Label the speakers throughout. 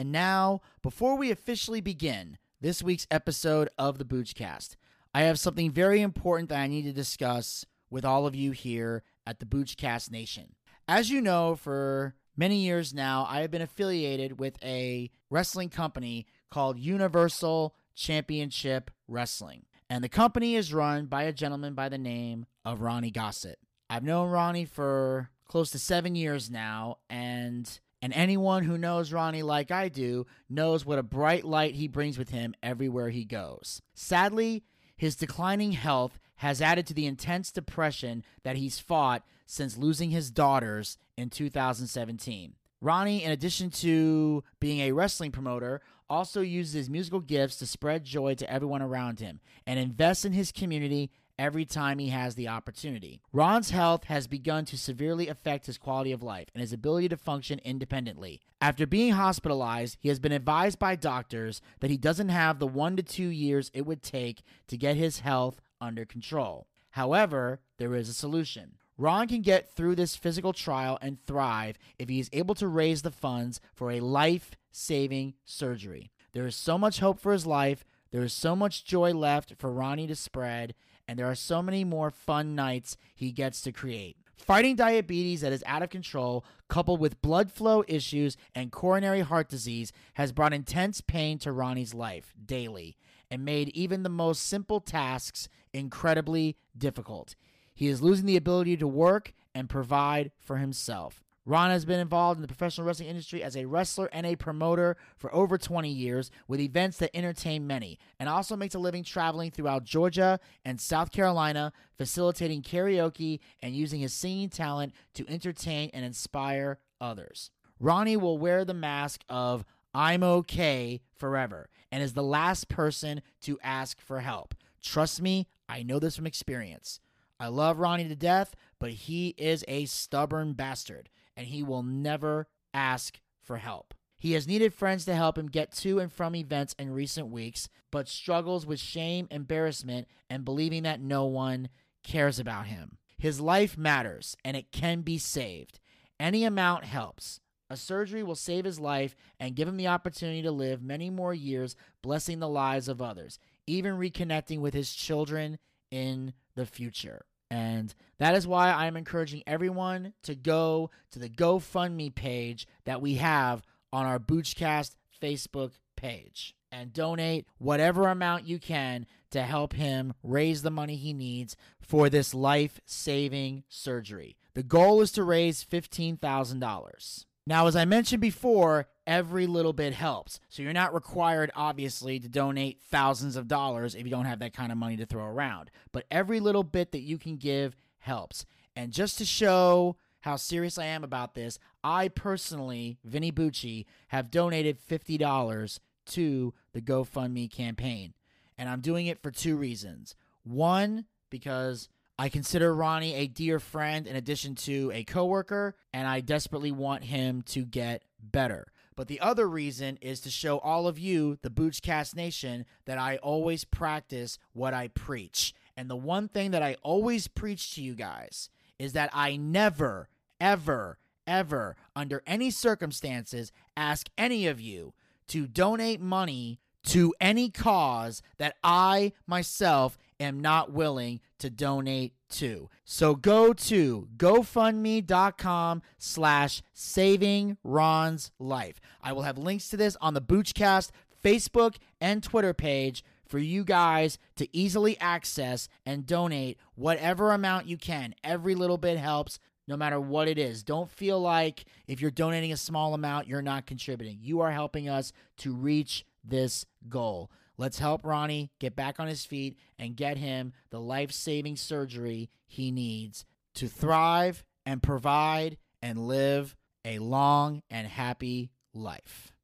Speaker 1: And now, before we officially begin this week's episode of the Boochcast, I have something very important that I need to discuss with all of you here at the Boochcast Nation. As you know, for many years now, I have been affiliated with a wrestling company called Universal Championship Wrestling. And the company is run by a gentleman by the name of Ronnie Gossett. I've known Ronnie for close to seven years now, and and anyone who knows Ronnie like I do knows what a bright light he brings with him everywhere he goes. Sadly, his declining health has added to the intense depression that he's fought since losing his daughters in 2017. Ronnie, in addition to being a wrestling promoter, also uses his musical gifts to spread joy to everyone around him and invests in his community every time he has the opportunity. Ron's health has begun to severely affect his quality of life and his ability to function independently. After being hospitalized, he has been advised by doctors that he doesn't have the one to two years it would take to get his health under control. However, there is a solution. Ron can get through this physical trial and thrive if he is able to raise the funds for a life saving surgery. There is so much hope for his life. There is so much joy left for Ronnie to spread, and there are so many more fun nights he gets to create. Fighting diabetes that is out of control, coupled with blood flow issues and coronary heart disease, has brought intense pain to Ronnie's life daily and made even the most simple tasks incredibly difficult. He is losing the ability to work and provide for himself. Ron has been involved in the professional wrestling industry as a wrestler and a promoter for over 20 years with events that entertain many, and also makes a living traveling throughout Georgia and South Carolina, facilitating karaoke and using his singing talent to entertain and inspire others. Ronnie will wear the mask of I'm okay forever and is the last person to ask for help. Trust me, I know this from experience. I love Ronnie to death, but he is a stubborn bastard and he will never ask for help. He has needed friends to help him get to and from events in recent weeks, but struggles with shame, embarrassment, and believing that no one cares about him. His life matters and it can be saved. Any amount helps. A surgery will save his life and give him the opportunity to live many more years, blessing the lives of others, even reconnecting with his children in the future. And that is why I'm encouraging everyone to go to the GoFundMe page that we have on our Boochcast Facebook page and donate whatever amount you can to help him raise the money he needs for this life saving surgery. The goal is to raise $15,000. Now, as I mentioned before, every little bit helps. So you're not required, obviously, to donate thousands of dollars if you don't have that kind of money to throw around. But every little bit that you can give helps. And just to show how serious I am about this, I personally, Vinny Bucci, have donated $50 to the GoFundMe campaign. And I'm doing it for two reasons. One, because I consider Ronnie a dear friend in addition to a coworker, and I desperately want him to get better. But the other reason is to show all of you, the Boochcast Nation, that I always practice what I preach. And the one thing that I always preach to you guys is that I never, ever, ever, under any circumstances, ask any of you to donate money to any cause that I myself am not willing to donate to. So go to gofundme.com slash saving Ron's life. I will have links to this on the Boochcast Facebook and Twitter page for you guys to easily access and donate whatever amount you can. Every little bit helps no matter what it is. Don't feel like if you're donating a small amount, you're not contributing. You are helping us to reach this goal. Let's help Ronnie get back on his feet and get him the life saving surgery he needs to thrive and provide and live a long and happy life.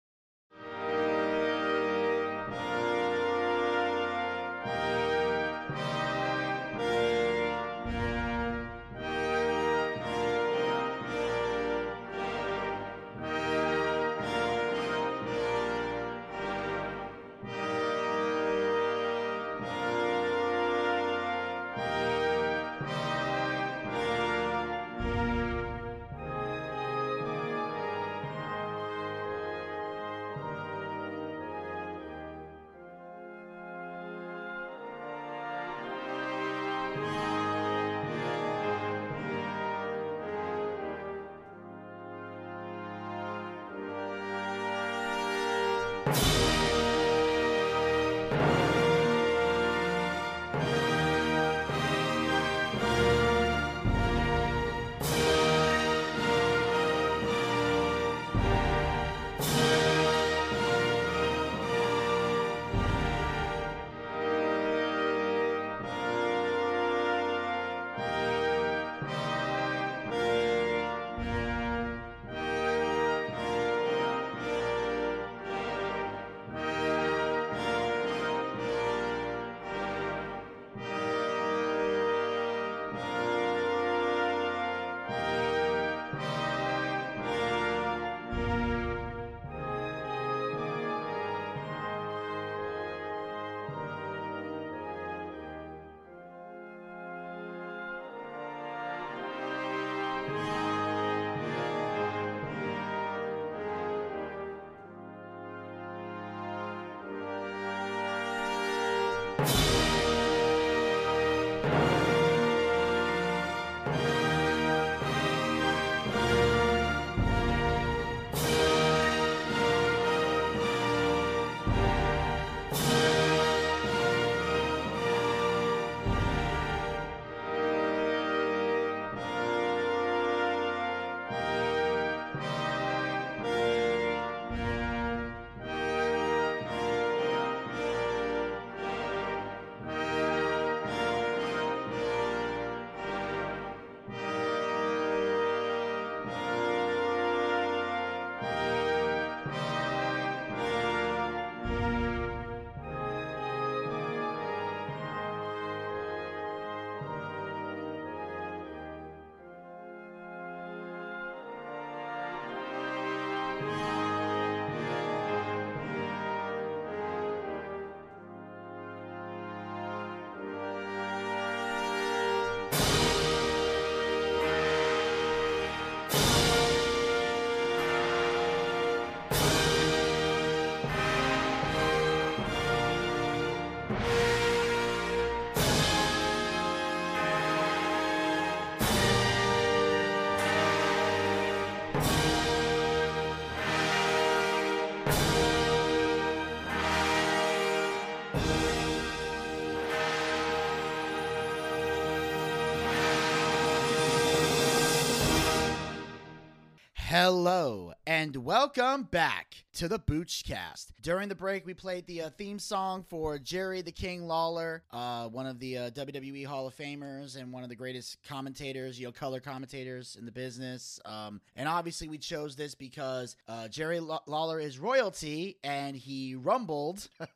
Speaker 1: Hello and welcome back to the Boochcast. During the break, we played the uh, theme song for Jerry the King Lawler, uh, one of the uh, WWE Hall of Famers and one of the greatest commentators, you know, color commentators in the business. Um, and obviously, we chose this because uh, Jerry Lawler is royalty and he rumbled.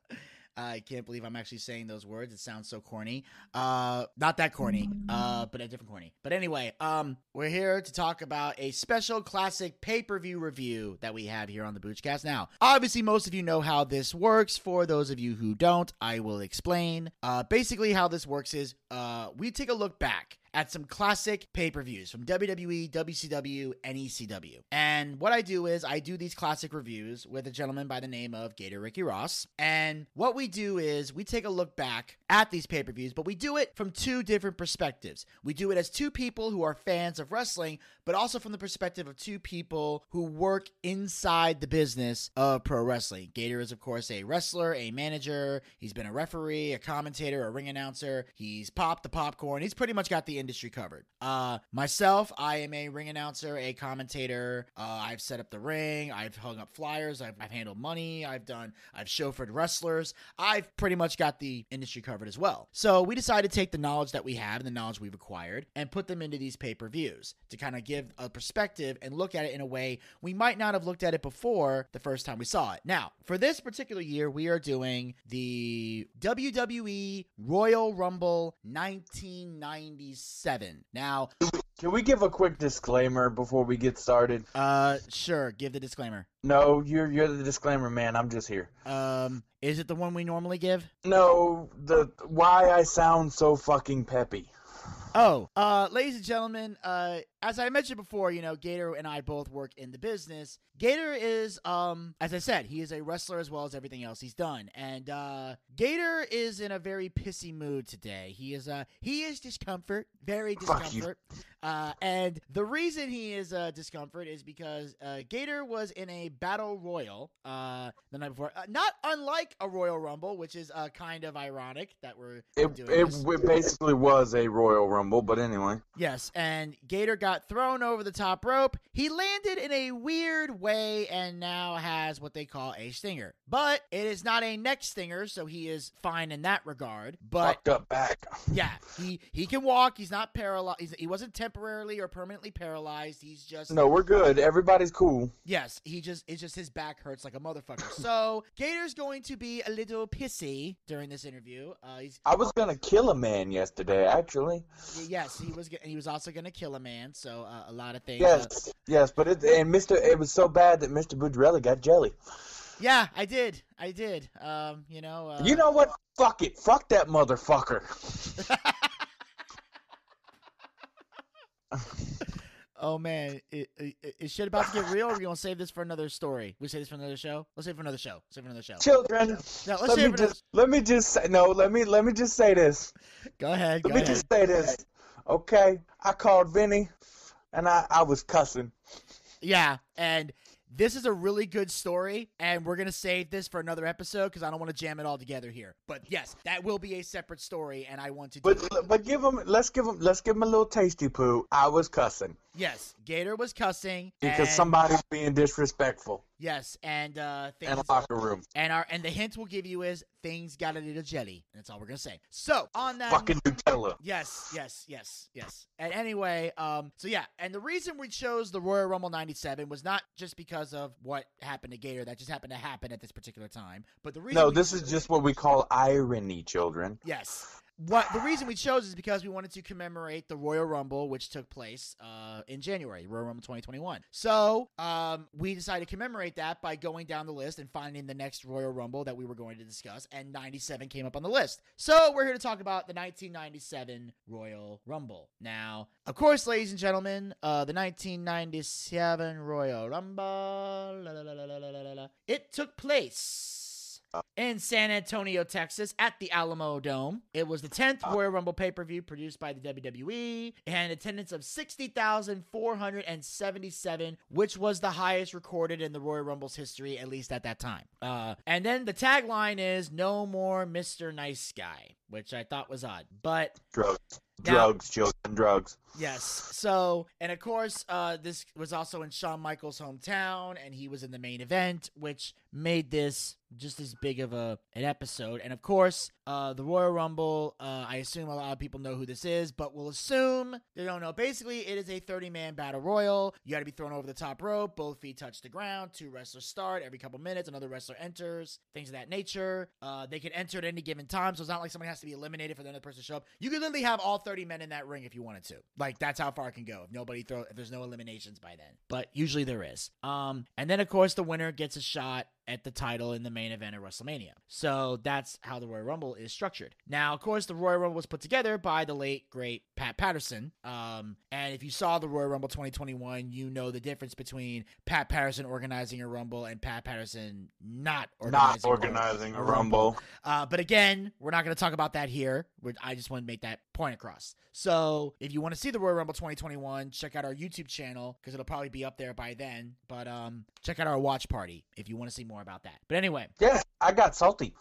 Speaker 1: I can't believe I'm actually saying those words. It sounds so corny. Uh, not that corny, uh, but a different corny. But anyway, um, we're here to talk about a special classic pay per view review that we have here on the Boochcast. Now, obviously, most of you know how this works. For those of you who don't, I will explain. Uh, basically, how this works is uh, we take a look back at some classic pay per views from WWE, WCW, and ECW. And what I do is I do these classic reviews with a gentleman by the name of Gator Ricky Ross. And what we do is we take a look back at these pay per views, but we do it from two different perspectives. We do it as two people who are fans of wrestling, but also from the perspective of two people who work inside the business of pro wrestling. Gator is, of course, a wrestler, a manager. He's been a referee, a commentator, a ring announcer. He's popped the popcorn. He's pretty much got the industry covered. Uh, myself, I am a ring announcer, a commentator. Uh, I've set up the ring. I've hung up flyers. I've, I've handled money. I've done. I've chauffeured wrestlers. I've pretty much got the industry covered as well. So we decided to take the knowledge that we have and the knowledge we've acquired and put them into these pay per views to kind of give a perspective and look at it in a way we might not have looked at it before the first time we saw it. Now, for this particular year, we are doing the WWE Royal Rumble 1996 seven. Now,
Speaker 2: can we give a quick disclaimer before we get started?
Speaker 1: Uh, sure. Give the disclaimer.
Speaker 2: No, you're you're the disclaimer man. I'm just here.
Speaker 1: Um, is it the one we normally give?
Speaker 2: No, the why I sound so fucking peppy.
Speaker 1: Oh, uh, ladies and gentlemen, uh, as I mentioned before, you know, Gator and I both work in the business. Gator is, um, as I said, he is a wrestler as well as everything else he's done. And uh, Gator is in a very pissy mood today. He is, uh, he is discomfort, very discomfort. Uh, and the reason he is uh, discomfort is because uh, Gator was in a battle royal uh, the night before, uh, not unlike a Royal Rumble, which is uh, kind of ironic that we're
Speaker 2: it,
Speaker 1: doing
Speaker 2: it, it basically was a Royal Rumble, but anyway.
Speaker 1: Yes, and Gator got thrown over the top rope. He landed in a weird way and now has what they call a stinger. But it is not a neck stinger, so he is fine in that regard. But
Speaker 2: Fucked up back.
Speaker 1: Yeah, he he can walk. He's not paralyzed. He wasn't temporarily or permanently paralyzed. He's just
Speaker 2: no. We're good. Everybody's cool.
Speaker 1: Yes, he just it's just his back hurts like a motherfucker. so Gator's going to be a little pissy during this interview. Uh, he's
Speaker 2: I was gonna kill a man yesterday, actually.
Speaker 1: Yes, he was. And he was also gonna kill a man. So uh, a lot of things.
Speaker 2: Yes,
Speaker 1: uh,
Speaker 2: yes, but it and Mister, it was so bad that Mister Boudrella got jelly.
Speaker 1: Yeah, I did. I did. Um, you know. Uh...
Speaker 2: You know what? Fuck it. Fuck that motherfucker.
Speaker 1: oh man, it, it, is shit about to get real? Or are we gonna save this for another story? We save this for another show. Let's save it for another show. Save it for another show.
Speaker 2: Children.
Speaker 1: No, let's let
Speaker 2: me just let me just say no. Let me let me just say this.
Speaker 1: Go ahead.
Speaker 2: Let
Speaker 1: go
Speaker 2: me
Speaker 1: ahead.
Speaker 2: just say this. Okay, I called Vinny, and I I was cussing.
Speaker 1: Yeah, and this is a really good story, and we're gonna save this for another episode because I don't want to jam it all together here. But yes, that will be a separate story, and I want to.
Speaker 2: but but give them let's give them let's give them a little tasty poo. I was cussing.
Speaker 1: Yes, Gator was cussing
Speaker 2: because
Speaker 1: and,
Speaker 2: somebody's being disrespectful.
Speaker 1: Yes, and uh,
Speaker 2: things, in a locker room.
Speaker 1: And our and the hint we'll give you is things got a little jelly. That's all we're gonna say. So on that
Speaker 2: fucking Nutella.
Speaker 1: Yes, yes, yes, yes. And anyway, um, so yeah, and the reason we chose the Royal Rumble '97 was not just because of what happened to Gator. That just happened to happen at this particular time. But the reason
Speaker 2: no, this is just what we call irony, children.
Speaker 1: Yes what the reason we chose is because we wanted to commemorate the Royal Rumble, which took place uh, in January, Royal Rumble 2021. So um, we decided to commemorate that by going down the list and finding the next Royal Rumble that we were going to discuss, and 97 came up on the list. So we're here to talk about the 1997 Royal Rumble. Now, of course, ladies and gentlemen, uh, the 1997 Royal Rumble, la, la, la, it took place in San Antonio, Texas, at the Alamodome. It was the 10th Royal Rumble pay per view produced by the WWE, and attendance of 60,477, which was the highest recorded in the Royal Rumble's history, at least at that time. Uh, and then the tagline is "No more Mr. Nice Guy," which I thought was odd, but
Speaker 2: Drugs,
Speaker 1: Now-
Speaker 2: drugs, children, drugs.
Speaker 1: Yes. So, and of course, uh, this was also in Shawn Michaels' hometown, and he was in the main event, which made this just as big of a an episode. And of course, uh, the Royal Rumble. Uh, I assume a lot of people know who this is, but we'll assume they don't know. Basically, it is a 30 man battle royal. You got to be thrown over the top rope. Both feet touch the ground. Two wrestlers start every couple minutes. Another wrestler enters. Things of that nature. Uh, they can enter at any given time, so it's not like somebody has to be eliminated for the other person to show up. You could literally have all 30 men in that ring if you wanted to. Like that's how far it can go. If nobody throw, if there's no eliminations by then, but usually there is. Um, and then of course the winner gets a shot at the title in the main event of WrestleMania. So that's how the Royal Rumble is structured. Now, of course, the Royal Rumble was put together by the late great Pat Patterson. Um, and if you saw the Royal Rumble 2021, you know the difference between Pat Patterson organizing a Rumble and Pat Patterson not organizing
Speaker 2: Not organizing a rumble.
Speaker 1: uh, but again, we're not going to talk about that here. We're, I just want to make that point across. So if you want to see the Royal Rumble 2021, check out our YouTube channel because it'll probably be up there by then. But um, check out our watch party if you want to see more about that. But anyway,
Speaker 2: Yeah, I got salty.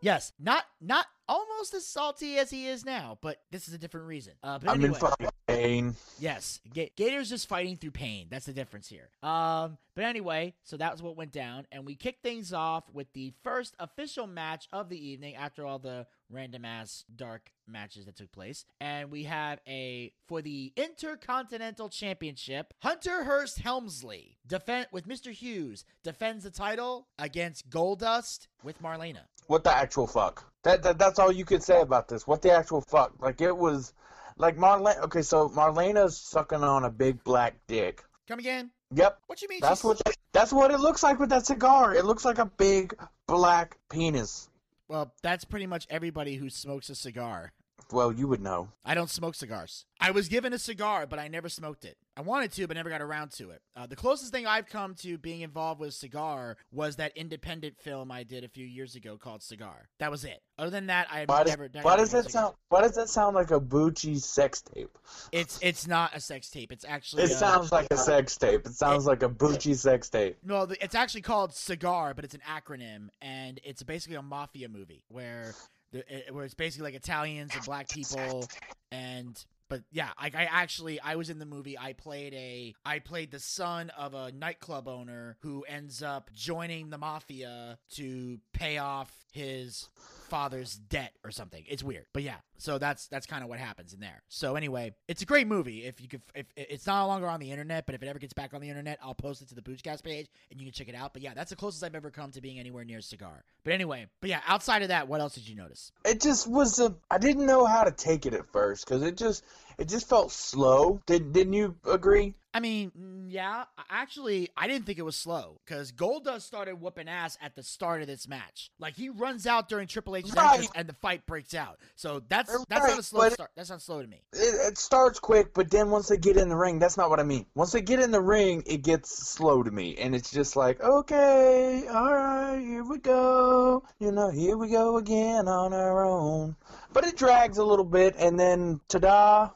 Speaker 1: yes, not not almost as salty as he is now, but this is a different reason. Uh, but
Speaker 2: I'm
Speaker 1: anyway,
Speaker 2: in fucking pain.
Speaker 1: Yes, Ga- Gator's just fighting through pain. That's the difference here. Um, but anyway, so that was what went down, and we kicked things off with the first official match of the evening after all the random ass dark matches that took place, and we have a for the Intercontinental Championship. Hunter Hearst Helmsley defend with Mr. Hughes defends the title against Goldust with Marlena.
Speaker 2: What the actual fuck? That, that that's all you could say about this. What the actual fuck? Like it was, like Marlene. Okay, so Marlena's sucking on a big black dick.
Speaker 1: Come again?
Speaker 2: Yep,
Speaker 1: What you mean?
Speaker 2: that's
Speaker 1: she's-
Speaker 2: what that's what it looks like with that cigar. It looks like a big black penis.
Speaker 1: Well, that's pretty much everybody who smokes a cigar.
Speaker 2: Well, you would know.
Speaker 1: I don't smoke cigars. I was given a cigar, but I never smoked it. I wanted to, but never got around to it. Uh, the closest thing I've come to being involved with a cigar was that independent film I did a few years ago called Cigar. That was it. Other than that, I've
Speaker 2: Why does,
Speaker 1: never. never
Speaker 2: why does
Speaker 1: done a
Speaker 2: that sound? Why does that sound like a Bucci sex tape?
Speaker 1: It's it's not a sex tape. It's actually.
Speaker 2: It
Speaker 1: uh,
Speaker 2: sounds like a sex tape. It sounds like a Bucci sex tape.
Speaker 1: No, it's actually called Cigar, but it's an acronym, and it's basically a mafia movie where it- Eh, where it's basically like Italians and black people, and but yeah, I, I actually I was in the movie. I played a I played the son of a nightclub owner who ends up joining the mafia to pay off his father's debt or something. It's weird, but yeah. So that's that's kind of what happens in there. So anyway, it's a great movie. If you could, if it's not longer on the internet, but if it ever gets back on the internet, I'll post it to the Boochcast page and you can check it out. But yeah, that's the closest I've ever come to being anywhere near cigar. But anyway, but yeah, outside of that, what else did you notice?
Speaker 2: It just was a. I didn't know how to take it at first because it just it just felt slow. Did didn't you agree?
Speaker 1: I mean, yeah, actually, I didn't think it was slow because Goldust started whooping ass at the start of this match. Like he runs out during Triple H's
Speaker 2: Right.
Speaker 1: entrance and the fight breaks out. So that's that's
Speaker 2: Right,
Speaker 1: not a slow
Speaker 2: but-
Speaker 1: start. That's not slow to me.
Speaker 2: It, it starts quick, but then once they get in the ring, that's not what I mean. Once they get in the ring, it gets slow to me, and it's just like, okay, all right, here we go. You know, here we go again on our own. But it drags a little bit, and then ta-da!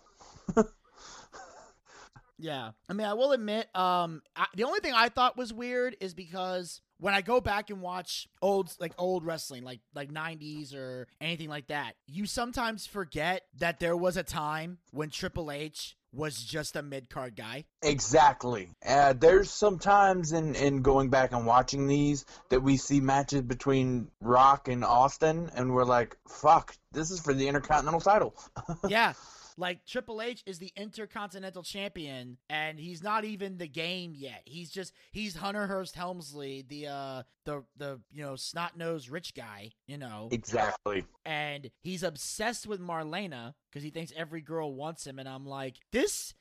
Speaker 1: Yeah, I mean, I will admit, um, I, the only thing I thought was weird is because when I go back and watch old, like old wrestling, like like '90s or anything like that, you sometimes forget that there was a time when Triple H was just a mid card guy.
Speaker 2: Exactly. Uh, there's sometimes in, in going back and watching these that we see matches between Rock and Austin, and we're like, fuck, this is for the Intercontinental title.
Speaker 1: yeah. Like Triple H is the Intercontinental Champion, and he's not even the game yet. He's just he's Hunter Hearst Helmsley, the uh the the you know snot nosed rich guy, you know.
Speaker 2: Exactly.
Speaker 1: and he's obsessed with Marlena because he thinks every girl wants him. And I'm like, this,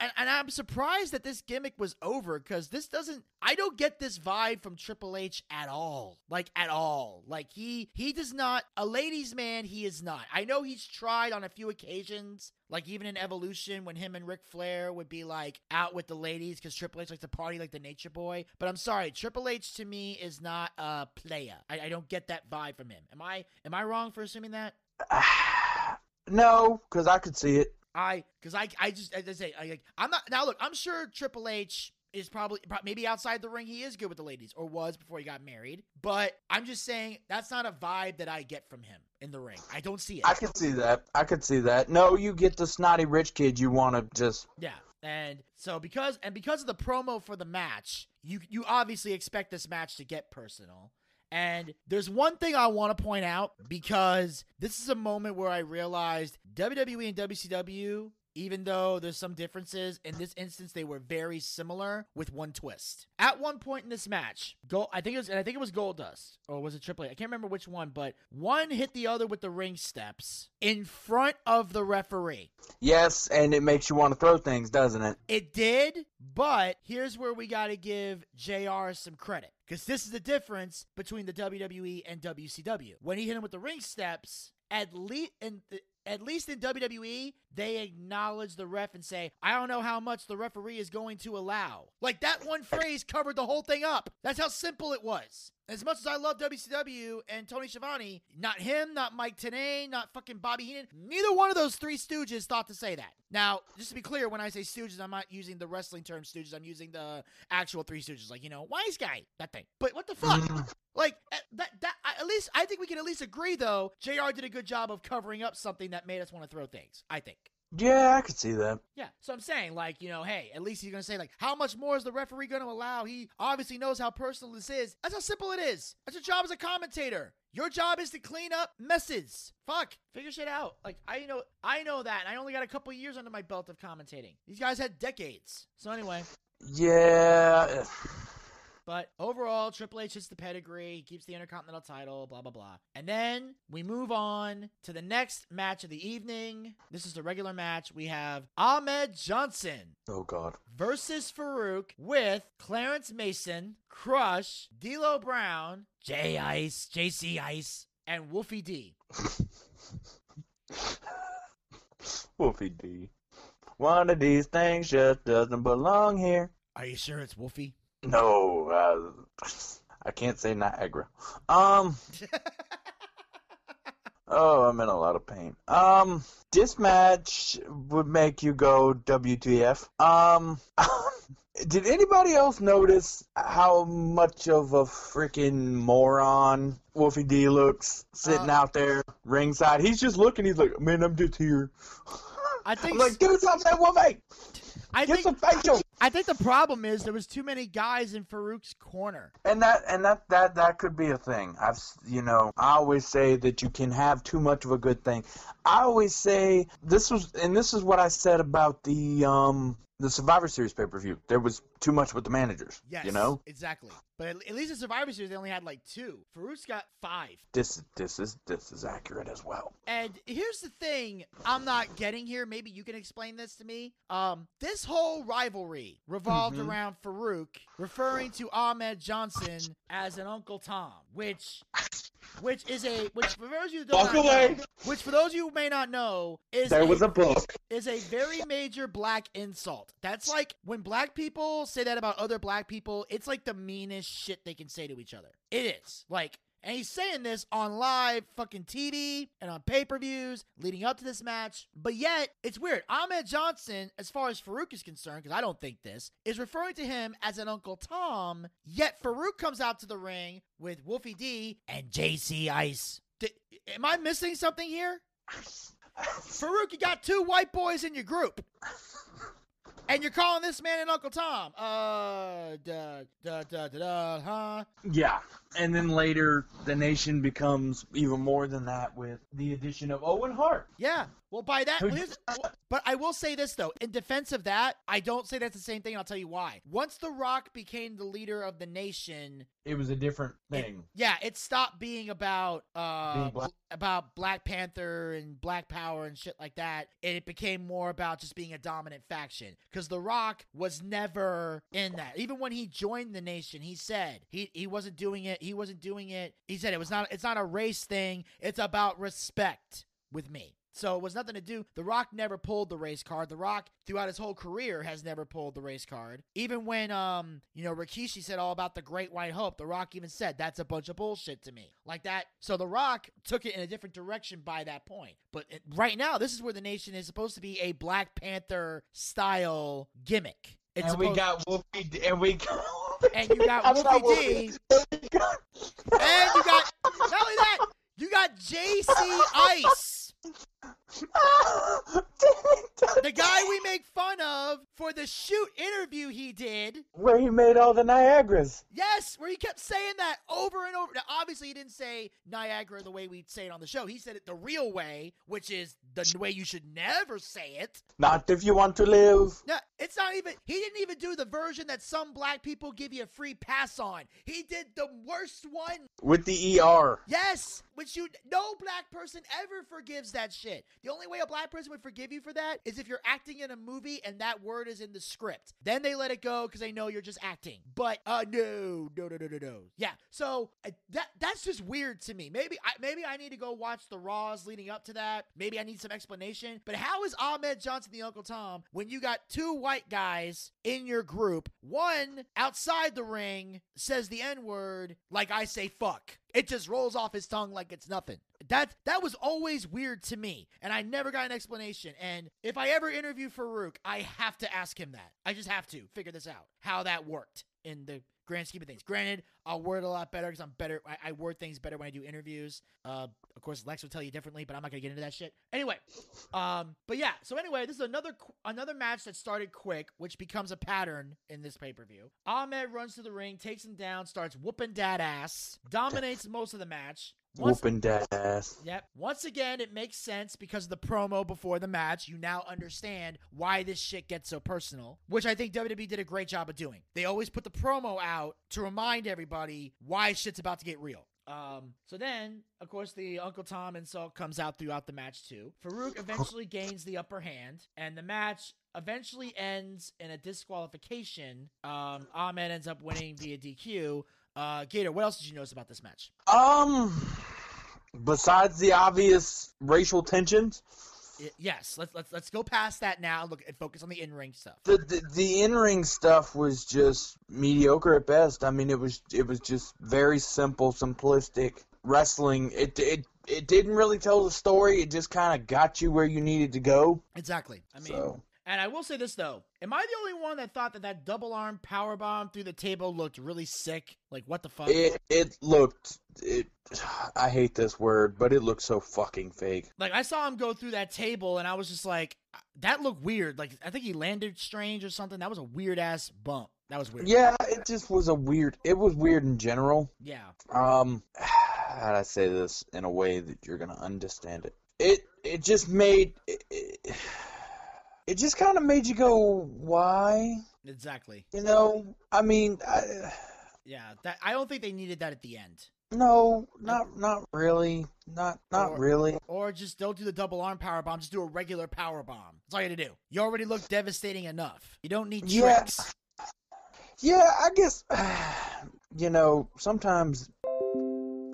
Speaker 1: and, and I'm surprised that this gimmick was over because this doesn't. I don't get this vibe from Triple H at all. Like at all. Like he he does not a ladies' man. He is not. I know he's tried on a few occasions Like even in Evolution, when him and Ric Flair would be like out with the ladies because Triple H likes to party like the Nature Boy. But I'm sorry, Triple H to me is not a player. I, I don't get that vibe from him. Am I am I wrong for assuming that?
Speaker 2: no, because I could see it.
Speaker 1: I because I I just as I say I, I'm not now look I'm sure Triple H is probably maybe outside the ring he is good with the ladies or was before he got married but i'm just saying that's not a vibe that i get from him in the ring i don't see it
Speaker 2: I could see that. I could see that. No, you get the snotty rich kid you want to just.
Speaker 1: yeah and so because and because of the promo for the match you you obviously expect this match to get personal and there's one thing I want to point out because this is a moment where I realized WWE and WCW even though there's some differences, in this instance they were very similar with one twist. At one point in this match, Gold, I think it was, and I think it was Goldust or was it Triple H? I can't remember which one, but one hit the other with the ring steps in front of the referee.
Speaker 2: Yes, and it makes you want to throw things, doesn't it?
Speaker 1: It did, but here's where we got to give JR some credit. Because this is the difference between the WWE and WCW. When he hit him with the ring steps, at least in at least in WWE, they acknowledge the ref and say, I don't know how much the referee is going to allow. Like that one phrase covered the whole thing up. That's how simple it was. As much as I love WCW and Tony Schiavone, not him, not Mike Tenay, not fucking Bobby Heenan, neither one of those three stooges thought to say that. Now, just to be clear, when I say stooges, I'm not using the wrestling term stooges. I'm using the actual three stooges, like, you know, wise guy, that thing. But what the fuck? like, eh, that, that, at least, I think we can at least agree, though, JR did a good job of covering up something that made us want to throw things, I think.
Speaker 2: Yeah, I could see that.
Speaker 1: Yeah, so I'm saying, like, you know, hey, at least he's gonna say, like, how much more is the referee gonna allow? He obviously knows how personal this is. That's how simple it is. That's your job as a commentator. Your job is to clean up messes. Fuck, figure shit out. Like I know, I know that. And I only got a couple years under my belt of commentating. These guys had decades. So anyway,
Speaker 2: Yeah.
Speaker 1: But overall, Triple H hits the pedigree, he keeps the Intercontinental title, blah, blah, blah. And then we move on to the next match of the evening. This is the regular match. We have Ahmed Johnson
Speaker 2: Oh God.
Speaker 1: versus Farouk with Clarence Mason, Crush, D'Lo Brown, J Ice, JC Ice, and Wolfie D.
Speaker 2: Wolfie D. One of these things just doesn't belong here.
Speaker 1: Are you sure it's Wolfie?
Speaker 2: No, uh, I can't say Niagara. Um. Oh, I'm in a lot of pain. Um, this match would make you go WTF. Um, did anybody else notice how much of a freaking moron Wolfie D looks sitting
Speaker 1: Uh,
Speaker 2: out there ringside? He's just looking. He's like, man, I'm just here.
Speaker 1: I think
Speaker 2: I'm like, do something, Wolfie.
Speaker 1: I
Speaker 2: Get
Speaker 1: think
Speaker 2: some facial.
Speaker 1: I think the problem is there was too many guys in Farouk's corner.
Speaker 2: And that and that that that could be a thing. I've you know I always say that you can have too much of a good thing. I always say this was and this is what I said about the um the Survivor Series pay per view. There was too much with the managers.
Speaker 1: Yes,
Speaker 2: You know
Speaker 1: exactly. But at, least in Survivor Series they only had like two. Farouk's got five.
Speaker 2: this this is this is accurate as well.
Speaker 1: And here's the thing I'm not getting here. Maybe you can explain this to me. Um, this whole rivalry revolved
Speaker 2: Mhm.
Speaker 1: around Farouk referring to Ahmed Johnson as an Uncle Tom, which which is a which for those of you who don't
Speaker 2: Walk away.
Speaker 1: know, which for those of you who may not know is
Speaker 2: There
Speaker 1: a,
Speaker 2: was a book.
Speaker 1: is a very major black insult. That's like when black people say that about other black people, it's like the meanest shit they can say to each other. It is. Like, and he's saying this on live fucking TV and on pay per views leading up to this match. But yet, it's weird. Ahmed Johnson, as far as Farouk is concerned, because I don't think this, is referring to him as an Uncle Tom. Yet Farouk comes out to the ring with Wolfie D and JC Ice. Di- am I missing something here? Farouk, you got two white boys in your group. And you're calling this man an Uncle Tom. Uh, da, da, da, da, da, huh?
Speaker 2: Yeah, and then later the nation becomes even more than that with the addition of Owen Hart.
Speaker 1: Yeah. Well, by that, well, but I will say this though. In defense of that, I don't say that's the same thing. I'll tell you why. Once The Rock became the leader of the nation,
Speaker 2: It was a different thing.
Speaker 1: yeah, it stopped being about uh
Speaker 2: Being black.
Speaker 1: about Black Panther and Black Power and shit like that. And it became more about just being a dominant faction. Because The Rock was never in that. Even when he joined the nation, he said he he wasn't doing it. He wasn't doing it. He said it was not. It's not a race thing. It's about respect with me. So it was nothing to do. The Rock never pulled the race card. The Rock, throughout his whole career, has never pulled the race card. Even when, um, you know, Rikishi said all about the Great White Hope, The Rock even said that's a bunch of bullshit to me. Like that. So The Rock took it in a different direction by that point. But it, right now, this is where the nation is supposed to be a Black Panther style gimmick. It's
Speaker 2: and we got Wolfie, and we got,
Speaker 1: And you got Wolfie D.
Speaker 2: And
Speaker 1: and you got not only that, you got JC Ice. Thank you. The guy we make fun of for the shoot interview he did.
Speaker 2: Where he made all the Niagaras.
Speaker 1: Yes, where he kept saying that over and over. Now, obviously, he didn't say Niagara the way we say it on the show. He said it the real way, which is the way you should never say it.
Speaker 2: Not if you want to live.
Speaker 1: No, it's not even. He didn't even do the version that some black people give you a free pass on. He did the worst one
Speaker 2: With the ER.
Speaker 1: Yes, which you no black person ever forgives that shit. The only way a black person would forgive you for that is if you're acting in a movie and that word is in the script. Then they let it go because they know you're just acting. But uh, no, no, no, no, no, no. Yeah. So uh, that that's just weird to me. Maybe I maybe I need to go watch the Raws leading up to that. Maybe I need some explanation. But how is Ahmed Johnson the Uncle Tom when you got two white guys in your group? One outside the ring says the N word like I say fuck. It just rolls off his tongue like it's nothing. That that was always weird to me, and I never got an explanation. And if I ever interview Farouk, I have to ask him that. I just have to figure this out, how that worked in the grand scheme of things. Granted, I'll word a lot better because I'm better. I, I word things better when I do interviews. Uh, of course, Lex will tell you differently, but I'm not gonna get into that shit. Anyway, um, but yeah. So anyway, this is another another match that started quick, which becomes a pattern in this pay per view. Ahmed runs to the ring, takes him down, starts whooping dad ass, dominates most of the match. Once,
Speaker 2: Whooping ass.
Speaker 1: Yep. Once again, it makes sense because of the promo before the match. You now understand why this shit gets so personal, which I think WWE did a great job of doing. They always put the promo out to remind everybody why shit's about to get real. Um, so then, of course, the Uncle Tom insult comes out throughout the match too. Farouk eventually gains the upper hand, and the match eventually ends in a disqualification. Um, Ahmed ends up winning via DQ. Uh, Gator, what else did you notice about this match?
Speaker 2: Um, besides the obvious racial tensions,
Speaker 1: yes, let's let's let's go past that now. and Look and focus on the in ring stuff.
Speaker 2: the the, the in ring stuff was just mediocre at best. I mean, it was it was just very simple, simplistic wrestling. It it it didn't really tell the story. It just kind of got you where you needed to go.
Speaker 1: Exactly. I mean,
Speaker 2: So-
Speaker 1: and I will say this though: Am I the only one that thought that that double arm power bomb through the table looked really sick? Like what the fuck?
Speaker 2: It it looked it. I hate this word, but it looked so fucking fake.
Speaker 1: like I saw him go through that table, and I was just like, that looked weird. Like I think he landed strange or something. That was a weird ass bump. That was weird.
Speaker 2: Yeah, it just was a weird. It was weird in general.
Speaker 1: Yeah.
Speaker 2: Um, how do I say this in a way that you're gonna understand it? It it just made it, it, it just kind of made you go, why?
Speaker 1: Exactly.
Speaker 2: You know, I mean, I,
Speaker 1: Yeah. That I don't think they needed that at the end.
Speaker 2: no, not not really, not not
Speaker 1: Or-
Speaker 2: really.
Speaker 1: Or just don't do the double arm power bomb. Just do a regular power bomb. That's all you to do. You already look devastating enough. You don't need
Speaker 2: Yeah.
Speaker 1: tricks.
Speaker 2: Yeah, I guess you know sometimes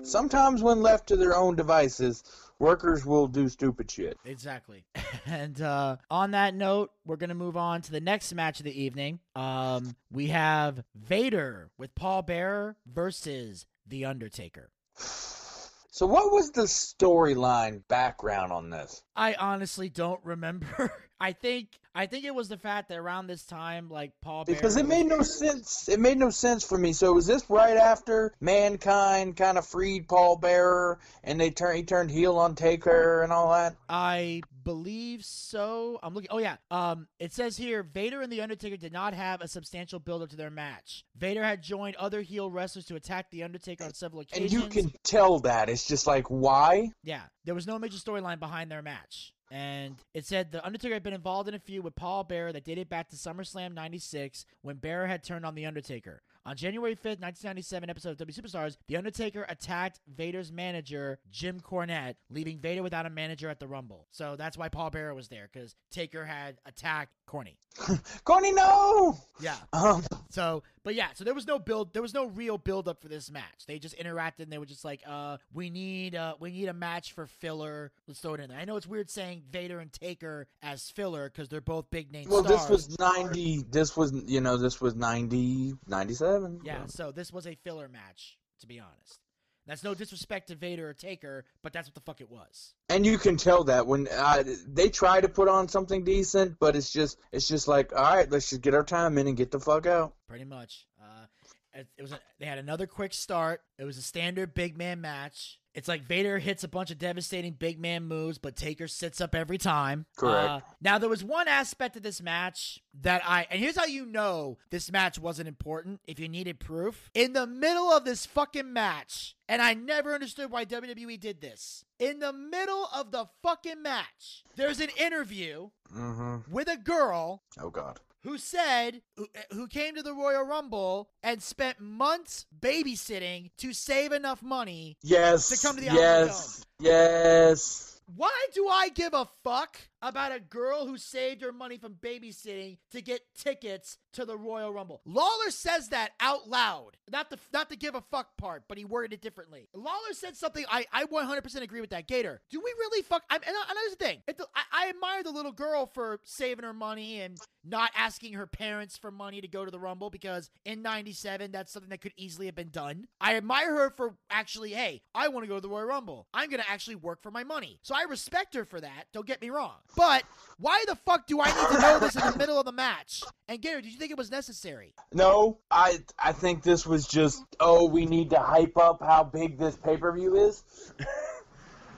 Speaker 2: sometimes when left to their own devices, workers will do stupid shit.
Speaker 1: Exactly. And uh, on that note, we're gonna move on to the next match of the evening. Um, we have Vader with Paul Bearer versus The Undertaker.
Speaker 2: So, what was the storyline background on this?
Speaker 1: I honestly don't remember. I think I think it was the fact that around this time, like Paul
Speaker 2: Because it made no sense. It made no sense for me. So, was this right after mankind kind of freed Paul Bearer and they turned he turned heel on Taker and all that?
Speaker 1: I believe so. I'm looking. Oh yeah. Um, it says here Vader and the Undertaker did not have a substantial build up to their match. Vader had joined other heel wrestlers to attack the Undertaker on several occasions.
Speaker 2: And you can tell that it's just like why?
Speaker 1: Yeah, there was no major storyline behind their match. And it said the Undertaker had been involved in a feud with Paul Bearer that dated back to SummerSlam 96 when Bearer had turned on The Undertaker. On January 5th, 1997 episode of W Superstars, The Undertaker attacked Vader's manager, Jim Cornette, leaving Vader without a manager at the Rumble. So that's why Paul Bearer was there, because Taker had attacked Corny.
Speaker 2: Corny, no.
Speaker 1: Yeah.
Speaker 2: Um,
Speaker 1: So But yeah, so there was no build. There was no real build up for this match. They just interacted and they were just like, "Uh, we need uh, we need a match for filler. Let's throw it in there." I know it's weird saying Vader and Taker as filler because they're both big name
Speaker 2: Well,
Speaker 1: stars.
Speaker 2: this was 90. This was, you know, this was 90, 97.
Speaker 1: Yeah, so this was a filler match, to be honest. That's no disrespect to Vader or Taker, but that's what the fuck it was.
Speaker 2: And you can tell that when uh, they try to put on something decent, but it's just, it's just like, all right, let's just get our time in and get the fuck out.
Speaker 1: Pretty much. Uh, it, it was. A, they had another quick start. It was a standard big man match. It's like Vader hits a bunch of devastating big man moves, but Taker sits up every time.
Speaker 2: Correct.
Speaker 1: Uh, now there was one aspect of this match that I, and here's how you know this match wasn't important. If you needed proof, in the middle of this fucking match, and I never understood why WWE did this. In the middle of the fucking match, there's an interview
Speaker 2: Mm-hmm.
Speaker 1: with a girl
Speaker 2: Oh God.
Speaker 1: Who said who, eh, who came to the Royal Rumble and spent months babysitting to save enough money.
Speaker 2: Yes.
Speaker 1: To come to the
Speaker 2: yes. Yes.
Speaker 1: Why do I give a fuck about a girl who saved her money from babysitting to get tickets to the Royal Rumble? Lawler says that out loud. Not the not the give a fuck part, but he worded it differently. Lawler said something I I 100% agree with that. Gator, do we really fuck? I'm, and, and here's the thing. I, I admire the little girl for saving her money and not asking her parents for money to go to the Rumble because in 97 that's something that could easily have been done. I admire her for actually, hey, I want to go to the Royal Rumble. I'm going to actually work for my money. So I respect her for that. Don't get me wrong. But why the fuck do I need to know this in the middle of the match? And Gary, did you think it was necessary?
Speaker 2: No, I I think this was just oh we need to hype up how big this pay per view is,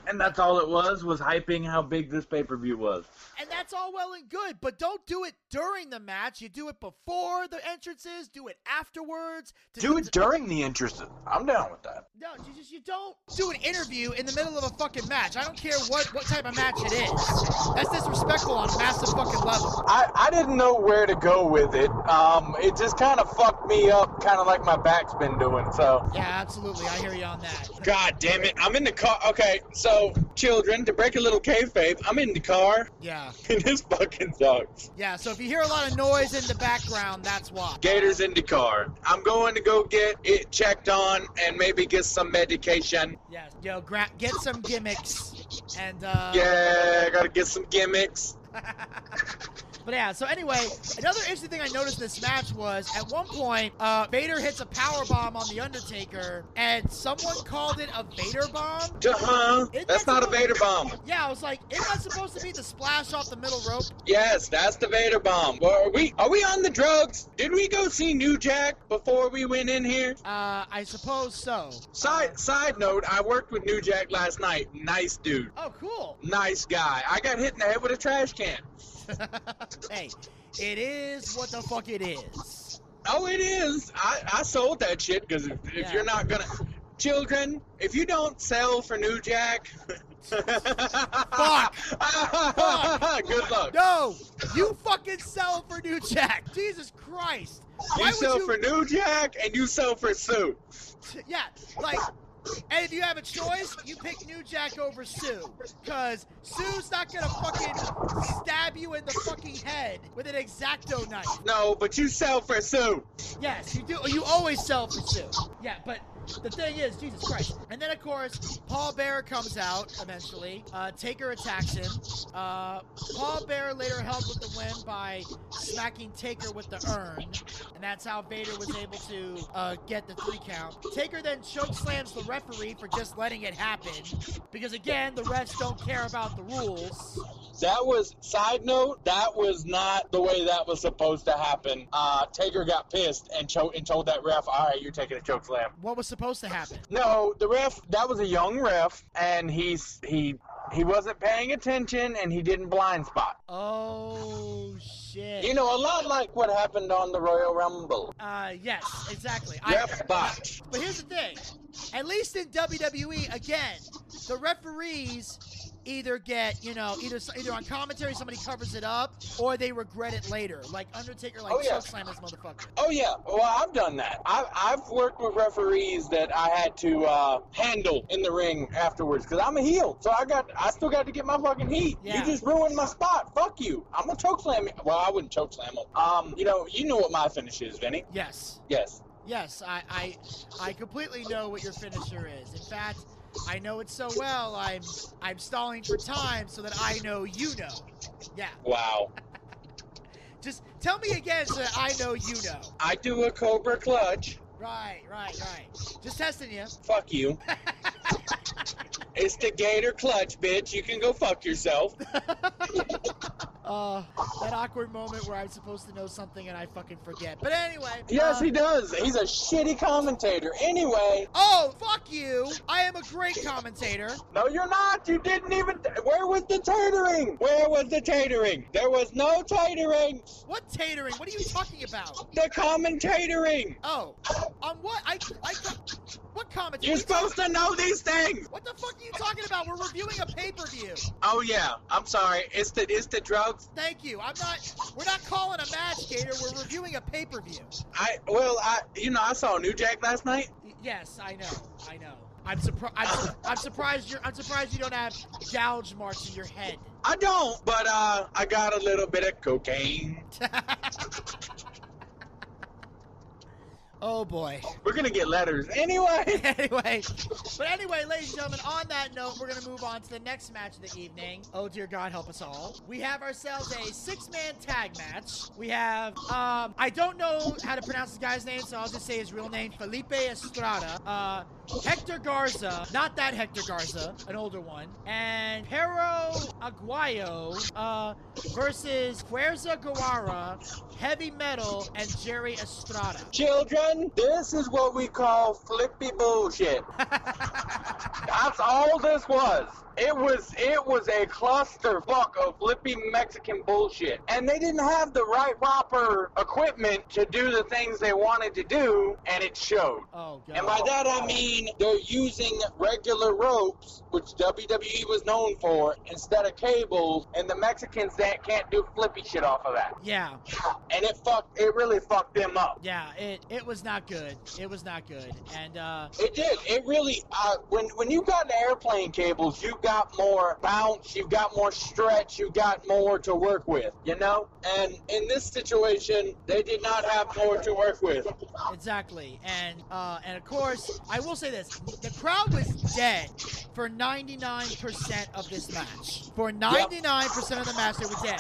Speaker 2: and that's all it was was hyping how big this pay per view was.
Speaker 1: And that's all well and good, but don't do it during the match. You do it before the entrances, do it afterwards. to-
Speaker 2: Do it during the interest. I'm down with that.
Speaker 1: No, you just you don't do an interview in the middle of a fucking match. I don't care what what type of match it is. That's disrespectful on a massive fucking level.
Speaker 2: I, I didn't know where to go with it. Um, it just kind of fucked me up, kind of like my back's been doing. So.
Speaker 1: Yeah, absolutely. I hear you on that.
Speaker 2: God damn it! I'm in the car. Okay, so children, to break a little kayfabe, I'm in the car,
Speaker 1: Yeah,
Speaker 2: and this fucking sucks.
Speaker 1: yeah. So if you hear a lot of noise in the background, that's why.
Speaker 2: Gators in the car. I'm going to go get it checked on and maybe get some medication.
Speaker 1: Yeah, yo, gra- get some gimmicks and uh.
Speaker 2: Yeah, I gotta get some gimmicks.
Speaker 1: But yeah, so anyway, another interesting thing I noticed in this match was at one point, uh, Vader hits a power bomb on the Undertaker, and someone called it a Vader bomb.
Speaker 2: Uh-huh. That's not a Vader bomb.
Speaker 1: Yeah, I was like, isn't that supposed to be the splash off the middle rope?
Speaker 2: Yes, that's the Vader bomb. Well, are we are we on the drugs? Did we go see New Jack before we went in here?
Speaker 1: Uh, I suppose so.
Speaker 2: Side side note, I worked with New Jack last night. Nice dude.
Speaker 1: Oh, cool.
Speaker 2: Nice guy. I got hit in the head with a trash can.
Speaker 1: hey, it is what the fuck it is.
Speaker 2: Oh, it is. I, I sold that shit because if, if
Speaker 1: Yeah.
Speaker 2: you're not gonna, children, if you don't sell for New Jack,
Speaker 1: Fuck. fuck.
Speaker 2: Good luck.
Speaker 1: No, you fucking sell for New Jack. Jesus Christ. Why
Speaker 2: You
Speaker 1: would
Speaker 2: sell
Speaker 1: you?
Speaker 2: for New Jack and you sell for Sue.
Speaker 1: Yeah, like, and if you have a choice, you pick New Jack over Sue. Because Sue's not gonna fucking stab you in the fucking head with an exacto knife.
Speaker 2: No, but you sell for Sue.
Speaker 1: Yes, you do. You always sell for Sue. Yeah, but the thing is, Jesus Christ. And then, of course, Paul Bearer comes out eventually. Uh, Taker attacks him. Uh, Paul Bearer later helped with the win by smacking Taker with the urn. And that's how Vader was able to uh, get the three count. Taker then choke slams the referee for just letting it happen. Because, again, the refs don't care about the rules.
Speaker 2: That was side note. That was not the way that was supposed to happen. Uh, Taker got pissed and cho- and told that ref, "All right, you're taking a choke slam."
Speaker 1: What was supposed to happen?
Speaker 2: No, the ref. That was a young ref, and he's he he wasn't paying attention, and he didn't blind spot.
Speaker 1: Oh, shit.
Speaker 2: You know, a lot like what happened on the Royal Rumble.
Speaker 1: Uh, yes, exactly.
Speaker 2: Ref botch.
Speaker 1: But here's the thing. At least in WWE, again, the referees either get you know either either on commentary somebody covers it up or they regret it later. Like Undertaker, like
Speaker 2: Oh, yeah.
Speaker 1: chokeslam this motherfucker.
Speaker 2: Oh yeah, well I've done that. I've, I've worked with referees that I had to uh, handle in the ring afterwards because I'm a heel, so I got I still got to get my fucking heat.
Speaker 1: Yeah.
Speaker 2: You just ruined my spot. Fuck you. I'm gonna chokeslam. you. Well, I wouldn't chokeslam him. Um, you know, you know what my finish is, Vinny.
Speaker 1: Yes.
Speaker 2: Yes.
Speaker 1: Yes, I, I I completely know what your finisher is. In fact, I know it so well. I'm I'm stalling for time so that I know you know. Yeah.
Speaker 2: Wow.
Speaker 1: Just tell me again so that I know you know.
Speaker 2: I do a Cobra clutch.
Speaker 1: Right, right, right. Just testing you.
Speaker 2: Fuck you. it's the Gator clutch, bitch. You can go fuck yourself.
Speaker 1: uh, that awkward moment where I'm supposed to know something and I fucking forget. But anyway.
Speaker 2: Yes,
Speaker 1: uh,
Speaker 2: he does. He's a shitty commentator. Anyway,
Speaker 1: Oh, fuck you! I am a great commentator.
Speaker 2: no, you're not. You didn't even. Where was the tatering? Where was the tatering? There was no tatering.
Speaker 1: What tatering? What are you talking about?
Speaker 2: The commentating.
Speaker 1: Oh, on what? I, I, what commentary?
Speaker 2: You're supposed to know these things.
Speaker 1: What the fuck are you talking about? We're reviewing a pay-per-view.
Speaker 2: Oh yeah. I'm sorry. It's the it's the drugs.
Speaker 1: Thank you. I'm not. We're not calling a match, Gator. We're reviewing a pay-per-view.
Speaker 2: I well I you know I saw New Jack last night.
Speaker 1: Yes, I know. I know. I'm surprised. I'm, su- I'm surprised. You're. I'm surprised you don't have gouge marks in your head.
Speaker 2: I don't, but uh I got a little bit of cocaine.
Speaker 1: oh boy.
Speaker 2: We're gonna get letters anyway.
Speaker 1: anyway, but anyway, ladies and gentlemen, on that note, we're gonna move on to the next match of the evening. Oh dear God, help us all. We have ourselves a six-man tag match. We have, um, I don't know how to pronounce this guy's name, so I'll just say his real name, Felipe Estrada. Uh, Hector Garza, not that Hector Garza, an older one, and Perro Aguayo, uh, versus Fuerza Guerrera, Heavy Metal, and Jerry Estrada.
Speaker 2: Children, this is what we call flippy bullshit. That's all this was. It was it was a clusterfuck of flippy Mexican bullshit. And they didn't have the right proper equipment to do the things they wanted to do, and it showed.
Speaker 1: oh God.
Speaker 2: And by that I mean they're using regular ropes, which WWE was known for, instead of cables, and the Mexicans that can't do flippy shit off of that.
Speaker 1: Yeah,
Speaker 2: And it fucked it really fucked them up.
Speaker 1: yeah, it it was not good. It was not good. And uh
Speaker 2: It did. It really. Uh, when when you got the airplane cables, you got more bounce. you've got more stretch. you've got more to work with. You know. And in this situation, they did not have more to work with.
Speaker 1: exactly. And uh and of course, I will say this. The crowd was dead for 99% of this match. For 99% of the match they were dead.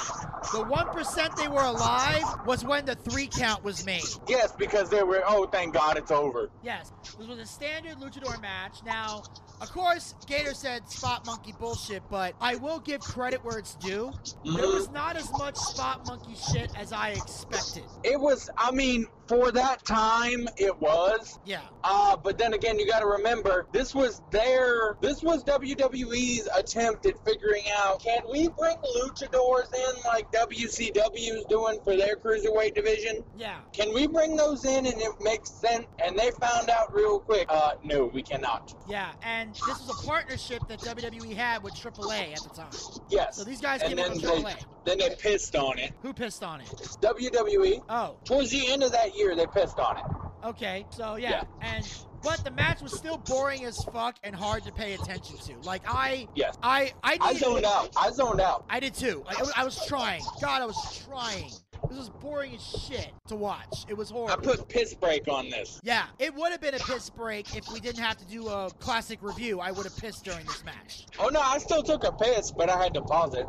Speaker 1: The 1% they were alive was when the 3 count was made.
Speaker 2: Yes, because they were. Oh, thank God, it's over.
Speaker 1: Yes, this was a standard luchador match. Now, of course, Gator said spot bullshit, but I will give credit where it's due. There was not as much spot monkey shit as I expected.
Speaker 2: It was. I mean, for that time, it was.
Speaker 1: Yeah,
Speaker 2: Uh, but then again, you got to remember, this was their, this was WWE's attempt at figuring out, can we bring luchadors in like WCW's doing for their cruiserweight division?
Speaker 1: yeah.
Speaker 2: Can we bring those in and it makes sense? And they found out real quick, uh, no, we cannot.
Speaker 1: Yeah, and this was a partnership that WWE had with AAA at the time.
Speaker 2: Yes.
Speaker 1: So these guys
Speaker 2: and
Speaker 1: came up
Speaker 2: then
Speaker 1: with
Speaker 2: they,
Speaker 1: AAA.
Speaker 2: then they pissed on it.
Speaker 1: Who pissed on it?
Speaker 2: WWE,
Speaker 1: Oh,
Speaker 2: towards the end of that year, they pissed on it.
Speaker 1: okay. So yeah,
Speaker 2: Yeah.
Speaker 1: and but the match was still boring as fuck and hard to pay attention to. Like I,
Speaker 2: Yes.
Speaker 1: I, I,
Speaker 2: I zoned out. I zoned out.
Speaker 1: I did too. I, I was trying. God, I was trying. This was boring as shit to watch. It was horrible.
Speaker 2: I put piss break on this.
Speaker 1: yeah, it would have been a piss break if we didn't have to do a classic review. I would have pissed during this match.
Speaker 2: Oh no, I still took a piss, but I had to pause it.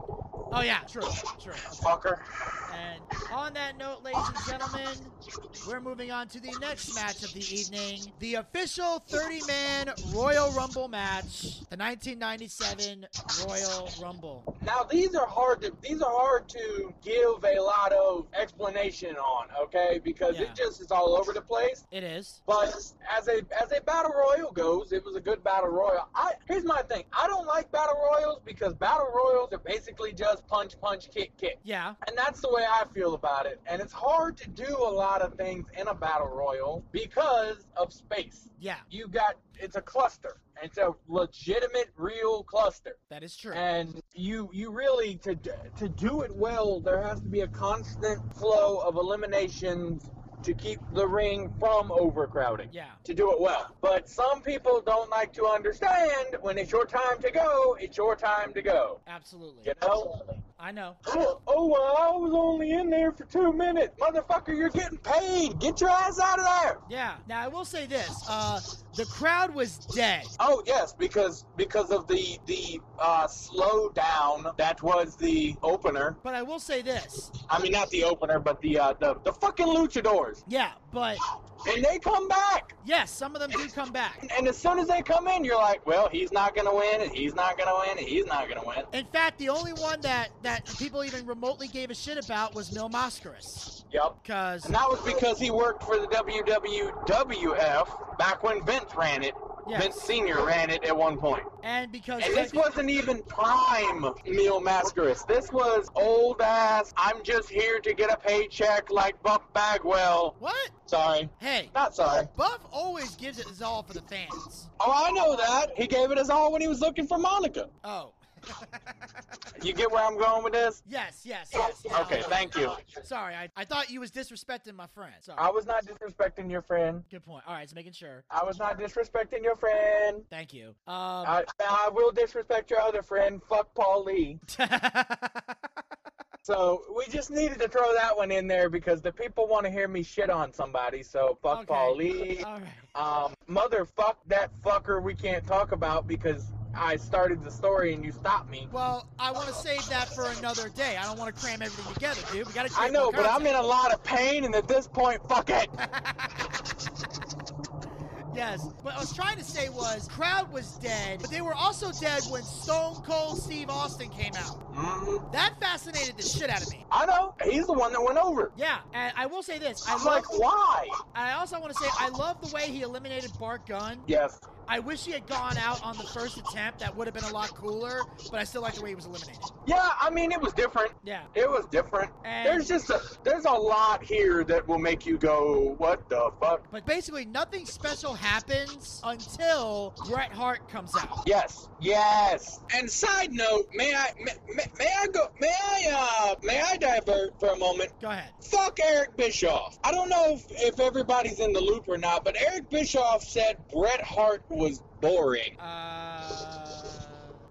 Speaker 1: Oh yeah, true, true.
Speaker 2: Fucker.
Speaker 1: And on that note, ladies and gentlemen, we're moving on to the next match of the evening. The official 30-man Royal Rumble match. The 1997 Royal Rumble.
Speaker 2: Now these are hard to these are hard to give a lot of explanation on, okay? Because
Speaker 1: Yeah.
Speaker 2: it just is all over the place.
Speaker 1: It is.
Speaker 2: But as a as a battle royal goes, it was a good battle royal. I here's my thing. I don't like battle royals because battle royals are basically just punch punch kick kick.
Speaker 1: Yeah.
Speaker 2: And that's the way I feel about it, and it's hard to do a lot of things in a battle royal because of space.
Speaker 1: Yeah,
Speaker 2: You got it's a cluster. It's a legitimate, real cluster.
Speaker 1: that is true.
Speaker 2: And you you really to to do it well, there has to be a constant flow of eliminations to keep the ring from overcrowding.
Speaker 1: yeah,
Speaker 2: To do it well. But some people don't like to understand when it's your time to go, it's your time to go.
Speaker 1: absolutely.
Speaker 2: You know?
Speaker 1: I know.
Speaker 2: Oh, oh, well, I was only in there for two minutes. Motherfucker, you're getting paid. Get your ass out of there.
Speaker 1: Yeah. Now I will say this: uh, the crowd was dead.
Speaker 2: Oh yes, because because of the the uh, slow down that was the opener.
Speaker 1: But I will say this:
Speaker 2: I mean, not the opener, but the uh, the the fucking luchadors,
Speaker 1: yeah, but
Speaker 2: and they come back.
Speaker 1: yes, some of them do come back.
Speaker 2: And as soon as they come in, you're like, well, he's not gonna win, and he's not gonna win, and he's not gonna win.
Speaker 1: In fact, the only one that that people even remotely gave a shit about was Mil Mascaras,
Speaker 2: Yep.
Speaker 1: because
Speaker 2: And that was because he worked for the WWWF back when Vince ran it.
Speaker 1: Yes.
Speaker 2: Vince Senior ran it at one point.
Speaker 1: and because
Speaker 2: And this wasn't even prime Mil Mascaras. This was old ass. I'm just here to get a paycheck like Buff Bagwell.
Speaker 1: what?
Speaker 2: Sorry,
Speaker 1: Hey,
Speaker 2: not sorry.
Speaker 1: Buff always gives it his all for the fans.
Speaker 2: Oh, I know that. He gave it his all when he was looking for Monica.
Speaker 1: Oh.
Speaker 2: You get where I'm going with this?
Speaker 1: yes, yes, yes. Now-
Speaker 2: Okay, thank you.
Speaker 1: Sorry, I, I thought you was disrespecting my friend. Sorry.
Speaker 2: I was not disrespecting your friend.
Speaker 1: Good point. All right, just making sure.
Speaker 2: I was not disrespecting your friend.
Speaker 1: Thank you. Um,
Speaker 2: I, I will disrespect your other friend. Fuck Paul Lee. So we just needed to throw that one in there because the people want to hear me shit on somebody. So fuck
Speaker 1: Okay.
Speaker 2: Paul Lee.
Speaker 1: all right.
Speaker 2: Um, motherfuck that fucker we can't talk about because I started the story and you stopped me.
Speaker 1: Well, I want to save that for another day. I don't want to cram everything together, dude. We got to.
Speaker 2: I know, but I'm in a lot of pain and at this point, fuck it.
Speaker 1: yes, what I was trying to say was, crowd was dead, but they were also dead when Stone Cold Steve Austin came out.
Speaker 2: hmm
Speaker 1: That fascinated the shit out of me.
Speaker 2: I know. He's the one that went over.
Speaker 1: Yeah, and I will say this: I
Speaker 2: I'm
Speaker 1: love.
Speaker 2: like, why?
Speaker 1: And I also want to say I love the way he eliminated Bart Gunn.
Speaker 2: Yes.
Speaker 1: I wish he had gone out on the first attempt. That would have been a lot cooler. But I still like the way he was eliminated.
Speaker 2: Yeah, I mean, it was different.
Speaker 1: Yeah.
Speaker 2: It was different.
Speaker 1: And-
Speaker 2: there's just a, there's a lot here that will make you go, what the fuck?
Speaker 1: But basically, nothing special happens until Bret Hart comes out.
Speaker 2: Yes, yes. And side note, may I may, may, may I go may I uh may I divert for a moment?
Speaker 1: Go ahead.
Speaker 2: Fuck Eric Bischoff. I don't know if, if everybody's in the loop or not, but Eric Bischoff said Bret Hart was boring.
Speaker 1: Uh.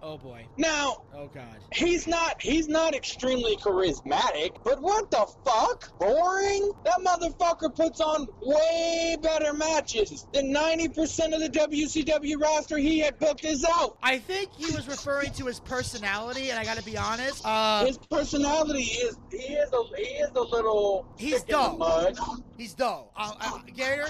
Speaker 1: Oh boy.
Speaker 2: Now,
Speaker 1: Oh god.
Speaker 2: he's not he's not extremely charismatic, but what the fuck? Boring? That motherfucker puts on way better matches than 90% of the WCW roster he had booked is out.
Speaker 1: I think he was referring to his personality, and I gotta be honest. Uh,
Speaker 2: His personality is he is a he is a little
Speaker 1: He's
Speaker 2: stick in the
Speaker 1: dull. he's dull. Uh, uh, Gator,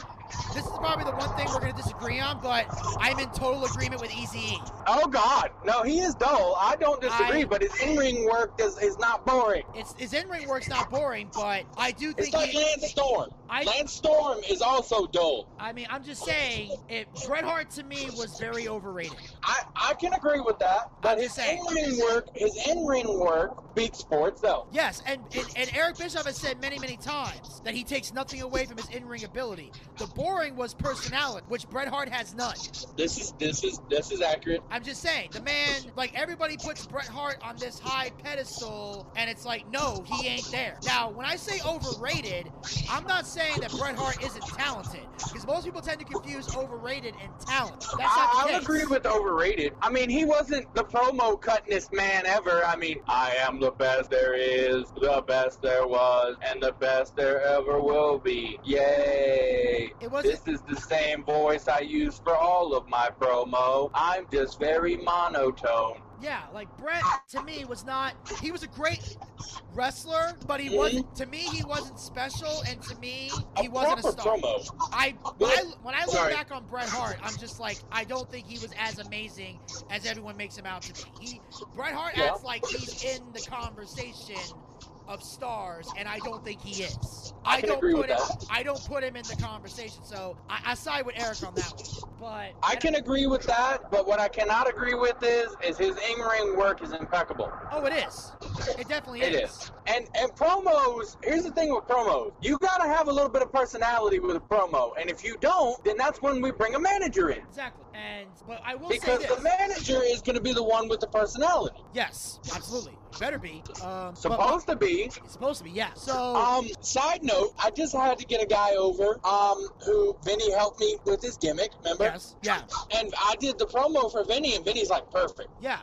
Speaker 1: this is probably the one thing we're gonna disagree on, but I'm in total agreement with Easy.
Speaker 2: Oh God, no, he is dull. I don't disagree,
Speaker 1: I-
Speaker 2: but his in-ring work is, is not boring.
Speaker 1: It's his in-ring work's not boring, but I do think It's
Speaker 2: like
Speaker 1: he,
Speaker 2: Lance Storm.
Speaker 1: I-
Speaker 2: Lance Storm is also dull.
Speaker 1: I mean, I'm just saying, it, Bret Hart to me was very overrated.
Speaker 2: I, I can agree with that, but his in-ring work, his in-ring work beats for itself.
Speaker 1: Yes, and, and, and Eric Bischoff has said many, many times that he takes nothing away from his in-ring ability. The boring was personality, which Bret Hart has none.
Speaker 2: This is this is this is accurate.
Speaker 1: I'm just saying, the man, like everybody puts Bret Hart on this high pedestal, and it's like, no, he ain't there. Now, when I say overrated, I'm not saying that Bret Hart isn't talented, because most people tend to confuse overrated and talent. That's not
Speaker 2: I,
Speaker 1: the
Speaker 2: I'll agree with overrated. I mean, he wasn't the promo cuttingest man ever. I mean, I am the best there is, the best there was, and the best there ever will be. Yay!
Speaker 1: It wasn't-
Speaker 2: This is the same voice I use for all of my promo. I'm just very monotone.
Speaker 1: Yeah, like Bret to me was not. He was a great wrestler, but he wasn't. To me, he wasn't special, and to me, he
Speaker 2: a
Speaker 1: wasn't a star.
Speaker 2: promo.
Speaker 1: I when, I when I look
Speaker 2: Sorry.
Speaker 1: back on Bret Hart, I'm just like I don't think he was as amazing as everyone makes him out to be. He Bret Hart
Speaker 2: Yeah.
Speaker 1: acts like he's in the conversation of stars, and I don't think he is.
Speaker 2: I can
Speaker 1: don't
Speaker 2: agree
Speaker 1: put
Speaker 2: with
Speaker 1: him.
Speaker 2: that.
Speaker 1: I don't put him in the conversation, so I, I side with Eric on that one. But
Speaker 2: I can agree with that, but what I cannot agree with is is his in-ring work is impeccable.
Speaker 1: Oh, it is. It definitely
Speaker 2: It
Speaker 1: is.
Speaker 2: is. And and promos, here's the thing with promos. You gotta have a little bit of personality with a promo. And if you don't, then that's when we bring a manager in.
Speaker 1: Exactly. And but I will
Speaker 2: Because
Speaker 1: say this.
Speaker 2: the manager is gonna be the one with the personality.
Speaker 1: yes, absolutely. Better be. Um, but-
Speaker 2: Supposed to be.
Speaker 1: Supposed to be, yeah. So
Speaker 2: Um, side note, I just had to get a guy over, um, who Vinny helped me with his gimmick, remember?
Speaker 1: yes, yeah,
Speaker 2: And I did the promo for Vinny, and Vinny's like, perfect.
Speaker 1: yeah.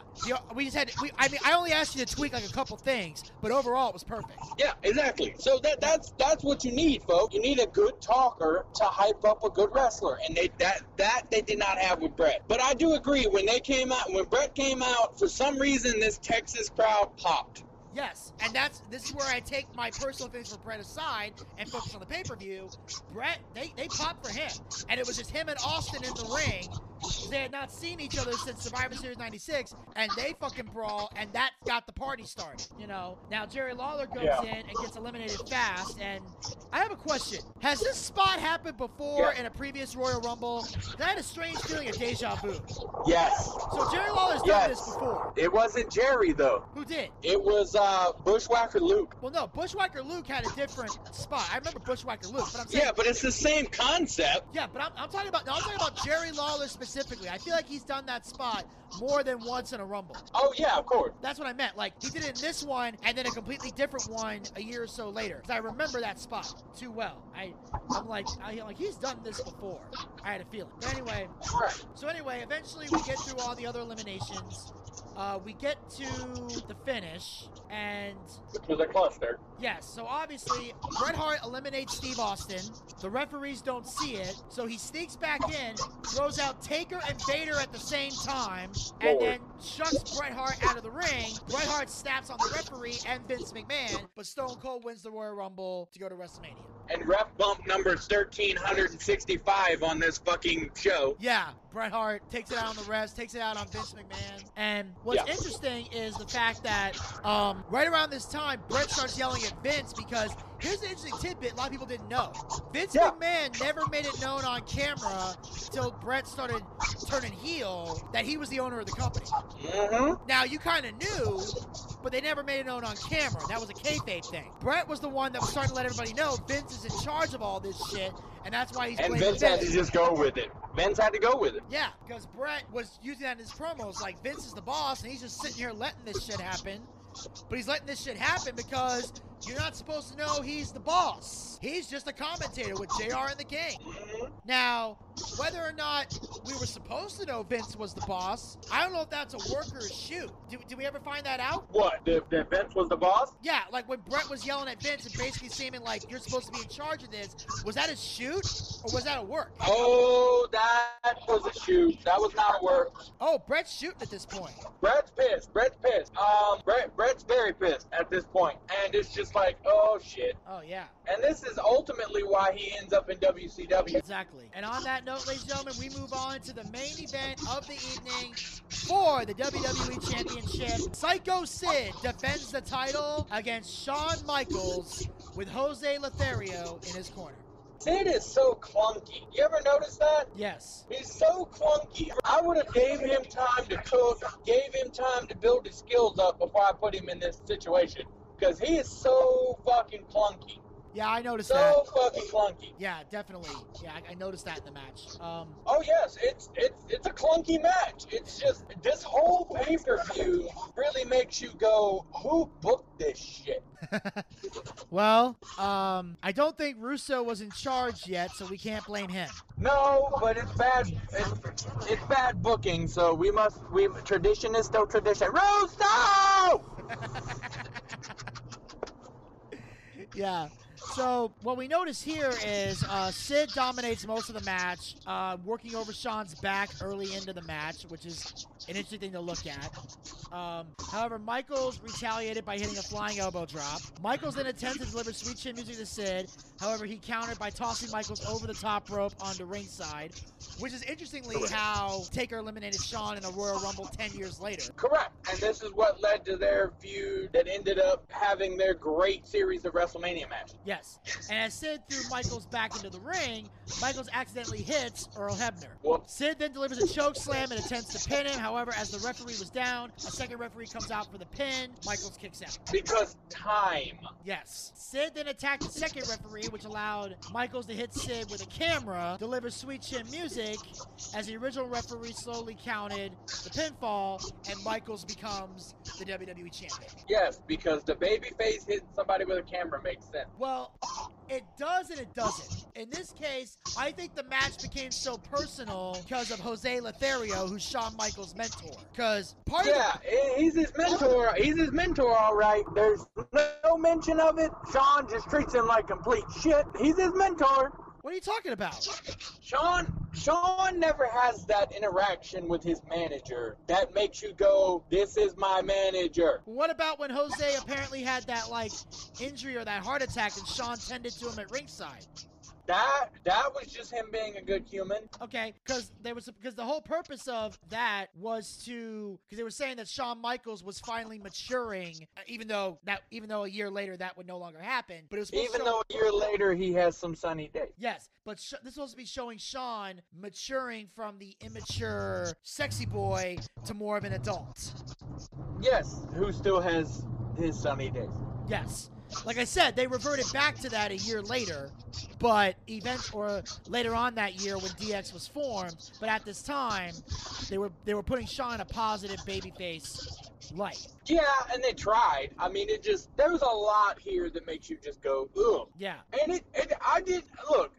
Speaker 1: We just had. We, I mean, I only asked you to tweak like a couple things, but overall it was perfect.
Speaker 2: Yeah, exactly. So that that's that's what you need, folks. You need a good talker to hype up a good wrestler, and they that that they did not have with Bret. But I do agree when they came out, when Bret came out, for some reason this Texas crowd popped.
Speaker 1: Yes, and that's this is where I take my personal things for Bret aside and focus on the pay per view. Bret, they they popped for him, and it was just him and Austin in the ring. They had not seen each other since Survivor Series '96, and they fucking brawl, and that got the party started. You know. Now Jerry Lawler goes
Speaker 2: Yeah.
Speaker 1: in and gets eliminated fast, and I have a question: Has this spot happened before
Speaker 2: Yeah.
Speaker 1: in a previous Royal Rumble? I had a strange feeling of deja vu.
Speaker 2: Yes.
Speaker 1: So Jerry Lawler's done this before.
Speaker 2: It wasn't Jerry though.
Speaker 1: Who did?
Speaker 2: It was uh, Bushwhacker Luke.
Speaker 1: Well, no, Bushwhacker Luke had a different spot. I remember Bushwhacker Luke, but I'm saying,
Speaker 2: Yeah, but it's the same concept.
Speaker 1: yeah, but I'm, I'm talking about, no, I'm talking about Jerry Lawler specifically. I feel like he's done that spot more than once in a Rumble.
Speaker 2: Oh yeah, of course.
Speaker 1: That's what I meant. Like he did it in this one, and then a completely different one a year or so later. Because I remember that spot too well. I, I'm like, I, am like he's done this before. I had a feeling. But anyway,
Speaker 2: Right.
Speaker 1: so anyway, eventually we get through all the other eliminations. Uh, we get to the finish, and
Speaker 2: Which was a cluster.
Speaker 1: Yes, so obviously Bret Hart eliminates Steve Austin. The referees don't see it, so he sneaks back in, throws out Taker and Vader at the same time, and
Speaker 2: Lord.
Speaker 1: then chucks Bret Hart out of the ring. Bret Hart snaps on the referee and Vince McMahon, but Stone Cold wins the Royal Rumble to go to WrestleMania.
Speaker 2: And ref bump number 1365 on this fucking show.
Speaker 1: Yeah, Bret Hart takes it out on the refs, takes it out on Vince McMahon. And what's
Speaker 2: Yeah.
Speaker 1: interesting is the fact that um, right around this time, Bret starts yelling at Vince because here's an interesting tidbit a lot of people didn't know. Vince
Speaker 2: Yeah.
Speaker 1: McMahon never made it known on camera until Bret started turning heel that he was the owner of the company.
Speaker 2: Mm-hmm.
Speaker 1: Now, you kind of knew, but they never made it known on camera. That was a kayfabe thing. Bret was the one that was starting to let everybody know Vince is in charge of all this shit, and that's why he's
Speaker 2: And Vince had to just go with it. Vince had to go with it.
Speaker 1: yeah, because Bret was using that in his promos. Like Vince is the boss, and he's just sitting here letting this shit happen. But he's letting this shit happen because you're not supposed to know he's the boss. He's just a commentator with JR and the.
Speaker 2: Mhm.
Speaker 1: Now, whether or not we were supposed to know Vince was the boss, I don't know if that's a work or a shoot. Did, did we ever find that out?
Speaker 2: What? That that Vince was the boss?
Speaker 1: Yeah, like when Bret was yelling at Vince and basically seeming like you're supposed to be in charge of this, was that a shoot or was that a work?
Speaker 2: Oh, that was a shoot. That was not a work.
Speaker 1: Oh, Bret's shooting at this point.
Speaker 2: Bret's pissed. Bret's pissed. Um, Bret, Bret's very pissed at this point, and it's just like, oh shit.
Speaker 1: Oh, yeah.
Speaker 2: And this is ultimately why he ends up in WCW.
Speaker 1: Exactly. And on that note, ladies and gentlemen, we move on to the main event of the evening for the WWE Championship. Psycho Sid defends the title against Shawn Michaels with Jose Lothario in his corner.
Speaker 2: Sid is so clunky. You ever notice that?
Speaker 1: Yes.
Speaker 2: He's so clunky. I would have gave him time to cook, gave him time to build his skills up before I put him in this situation. Because he is so fucking clunky.
Speaker 1: Yeah, I noticed that.
Speaker 2: So fucking clunky.
Speaker 1: Yeah, definitely. Yeah, I, I noticed that in the match. Um,
Speaker 2: Oh yes, it's it's it's a clunky match. It's just this whole pay per view really makes you go, who booked this shit?
Speaker 1: well, um, I don't think Russo was in charge yet, so we can't blame him.
Speaker 2: No, but it's bad. It's, it's bad booking. So we must. We tradition is still tradition. Russo.
Speaker 1: Yeah. So what we notice here is uh, Sid dominates most of the match, uh, working over Shawn's back early into the match, which is an interesting thing to look at. Um, however, Michaels retaliated by hitting a flying elbow drop. Michaels then attempted to deliver sweet chin music to Sid. However, he countered by tossing Michaels over the top rope onto ringside, which is interestingly how Taker eliminated Shawn in a Royal Rumble 10 years later.
Speaker 2: Correct. And this is what led to their feud that ended up having their great series of WrestleMania matches.
Speaker 1: Yes. And as Sid threw Michaels back into the ring, Michaels accidentally hits Earl Hebner.
Speaker 2: Whoops.
Speaker 1: Sid then delivers a choke slam and attempts to pin him. However, as the referee was down, a second referee comes out for the pin. Michaels kicks out.
Speaker 2: Because time.
Speaker 1: Yes. Sid then attacked the second referee, which allowed Michaels to hit Sid with a camera, deliver Sweet Chin music, as the original referee slowly counted the pinfall, and Michaels becomes the WWE champion.
Speaker 2: Yes, because the babyface hitting somebody with a camera makes sense.
Speaker 1: Well, it does and it doesn't. In this case, I think the match became so personal because of Jose Lothario, who's Shawn Michaels' mentor. Because part of
Speaker 2: Yeah, he's his mentor. He's his mentor, all right. There's no mention of it. Shawn just treats him like complete shit. He's his mentor.
Speaker 1: What are you talking about?
Speaker 2: Shawn Shawn never has that interaction with his manager that makes you go, "This is my manager."
Speaker 1: What about when Jose apparently had that like injury or that heart attack and Shawn tended to him at ringside?
Speaker 2: That that was just him being a good human.
Speaker 1: Okay, because there was because the whole purpose of that was to because they were saying that Shawn Michaels was finally maturing, uh, even though that even though a year later that would no longer happen. But it was
Speaker 2: Even
Speaker 1: show-
Speaker 2: though a year later he has some sunny days.
Speaker 1: Yes, but sh- this was supposed to be showing Shawn maturing from the immature sexy boy to more of an adult.
Speaker 2: Yes, who still has his sunny days.
Speaker 1: Yes. Like I said, they reverted back to that a year later, but event or later on that year when DX was formed. But at this time, they were they were putting Shawn in a positive babyface light.
Speaker 2: Yeah, and they tried. I mean, it just there's a lot here that makes you just go, ugh.
Speaker 1: Yeah.
Speaker 2: And it, it I did look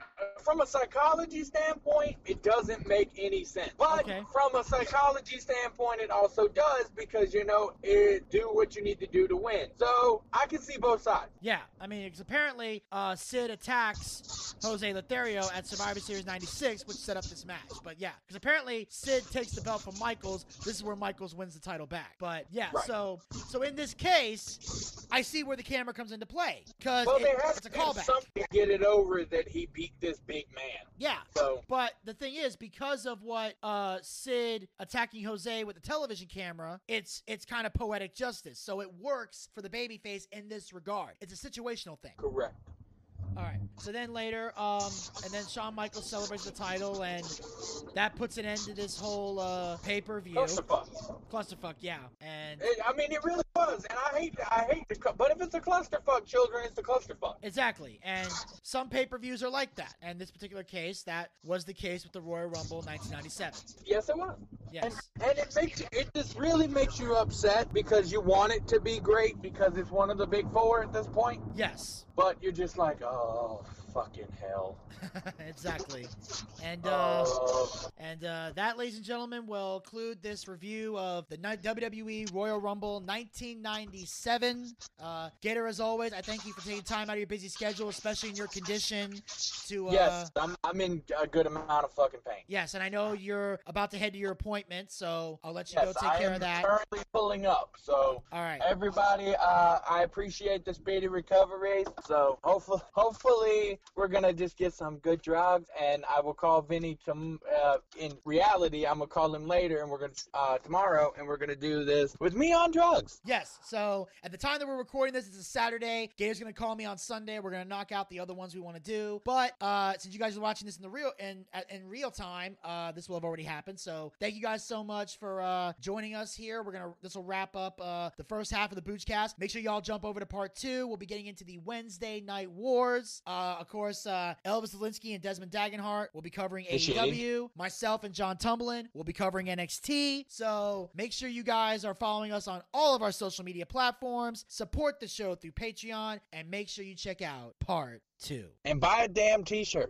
Speaker 2: from a psychology standpoint, it doesn't make any sense. But
Speaker 1: Okay.
Speaker 2: from a psychology standpoint, it also does because you know it do what you need to do to win. So I can see both sides.
Speaker 1: Yeah, I mean, because apparently uh, Sid attacks Jose Lothario at Survivor Series 96, which set up this match. But yeah, because apparently Sid takes the belt from Michaels. This is where Michaels wins the title back. But yeah,
Speaker 2: Right.
Speaker 1: so so in this case, I see where the camera comes into play because
Speaker 2: Well, there has
Speaker 1: it's a
Speaker 2: to be
Speaker 1: callback.
Speaker 2: something to get it over that he beat this big man.
Speaker 1: Yeah.
Speaker 2: So
Speaker 1: But the thing is, because of what uh, Sid attacking Jose with the television camera, it's it's kind of poetic justice. So it works for the babyface in this regard. It's a situational thing.
Speaker 2: correct.
Speaker 1: All right. So then later, um, and then Shawn Michaels celebrates the title, and that puts an end to this whole uh, pay per view
Speaker 2: Clusterfuck.
Speaker 1: clusterfuck. Yeah, and
Speaker 2: It, I mean, it really was, and I hate, I hate the, but if it's a clusterfuck, children, it's a clusterfuck.
Speaker 1: exactly. And some pay per views are like that. And this particular case, that was the case with the Royal Rumble 1997.
Speaker 2: Yes, it was.
Speaker 1: Yes.
Speaker 2: And, and it makes you, it just really makes you upset because you want it to be great because it's one of the big four at this point,
Speaker 1: Yes.
Speaker 2: but you're just like, oh, fucking hell.
Speaker 1: exactly. And uh,
Speaker 2: Oh.
Speaker 1: and uh, that, ladies and gentlemen, will conclude this review of the WWE Royal Rumble 1997. Uh, Gator, as always, I thank you for taking time out of your busy schedule, especially in your condition, to uh,
Speaker 2: yes, I'm, I'm in a good amount of fucking pain.
Speaker 1: Yes, and I know you're about to head to your appointment, so I'll let you
Speaker 2: Yes,
Speaker 1: go take
Speaker 2: I
Speaker 1: care of that.
Speaker 2: currently pulling up, so
Speaker 1: All right.
Speaker 2: everybody, uh, I appreciate the speedy recovery. So hopefully, hopefully we're gonna just get some good drugs, and I will call Vinny. To, uh, in reality, I'm gonna call him later, and we're gonna uh, tomorrow, and we're gonna do this with me on drugs.
Speaker 1: Yes. So at the time that we're recording this, it's a Saturday. Gator's gonna call me on Sunday. We're gonna knock out the other ones we want to do. But uh, since you guys are watching this in the real in in real time, uh, this will have already happened. So thank you guys so much for uh, joining us here. We're gonna this will wrap up uh, the first half of the Boochcast. Make sure y'all jump over to part two. We'll be getting into the Wednesday Night Wars. Uh, course, uh, Elvis Zelinsky and Desmond Dagenhart will be covering. AEW. Myself and John Tumblin will be covering NXT. So make sure you guys are following us on all of our social media platforms. Support the show through Patreon, and make sure you check out part two.
Speaker 2: And buy a damn T-shirt.